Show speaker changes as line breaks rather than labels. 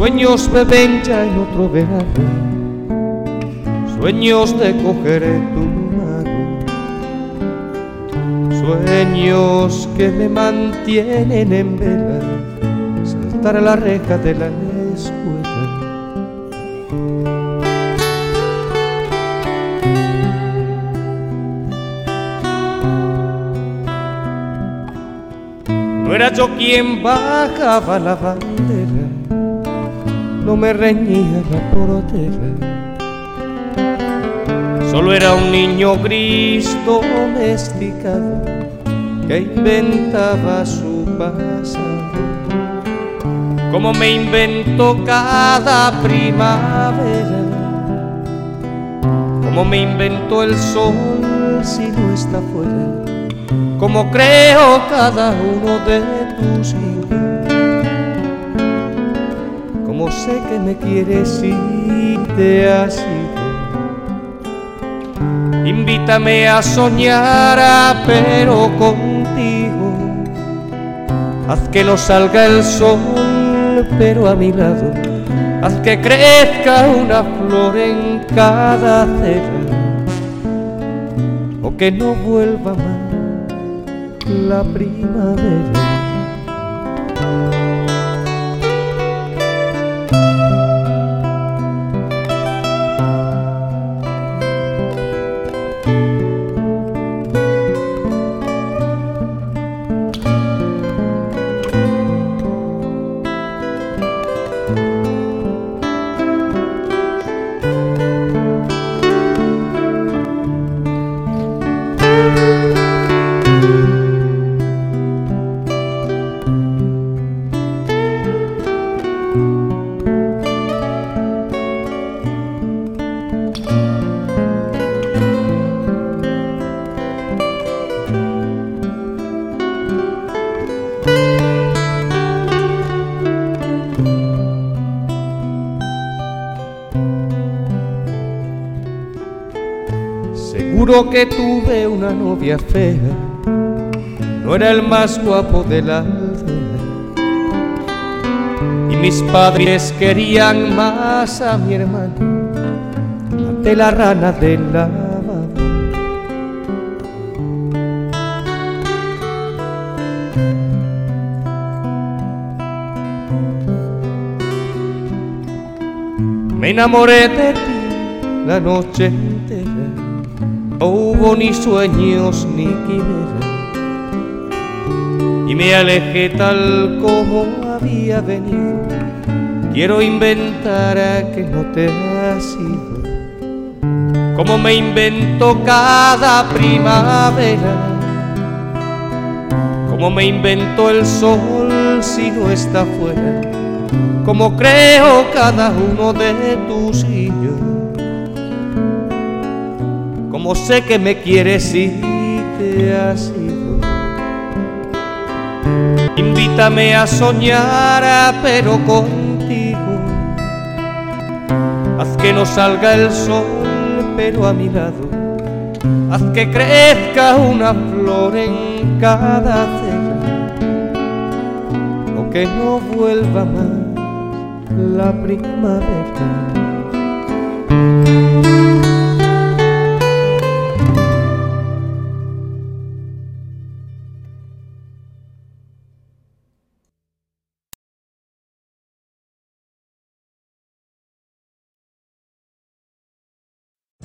Sueños me ven ya en otro verano, sueños de coger tu mano, sueños que me mantienen en vela, saltar a la reja de la escuela. Yo quien bajaba la bandera no me reñía la porotera. Solo era un niño gris domesticado que inventaba su pasado. Como me invento cada primavera, como me invento el sol si no está fuera, como creo cada uno de tus hijos como sé que me quieres y te has ido. Invítame a soñar, pero contigo. Haz que no salga el sol, pero a mi lado. Haz que crezca una flor en cada acera. O que no vuelva más la primavera. Seguro que tuve una novia fea, no era el más guapo de la aldea. Y mis padres querían más a mi hermano, de la rana del lavabo. Me enamoré de ti la noche no hubo ni sueños ni quimera. Y me alejé tal como había venido. Quiero inventar a que no te has ido. Como me invento cada primavera. Como me invento el sol si no está fuera como creo cada uno de tus hijos, como sé que me quieres y te has ido. Invítame a soñar, pero contigo. Haz que no salga el sol, pero a mi lado. Haz que crezca una flor en cada acera o que no vuelva más la primavera.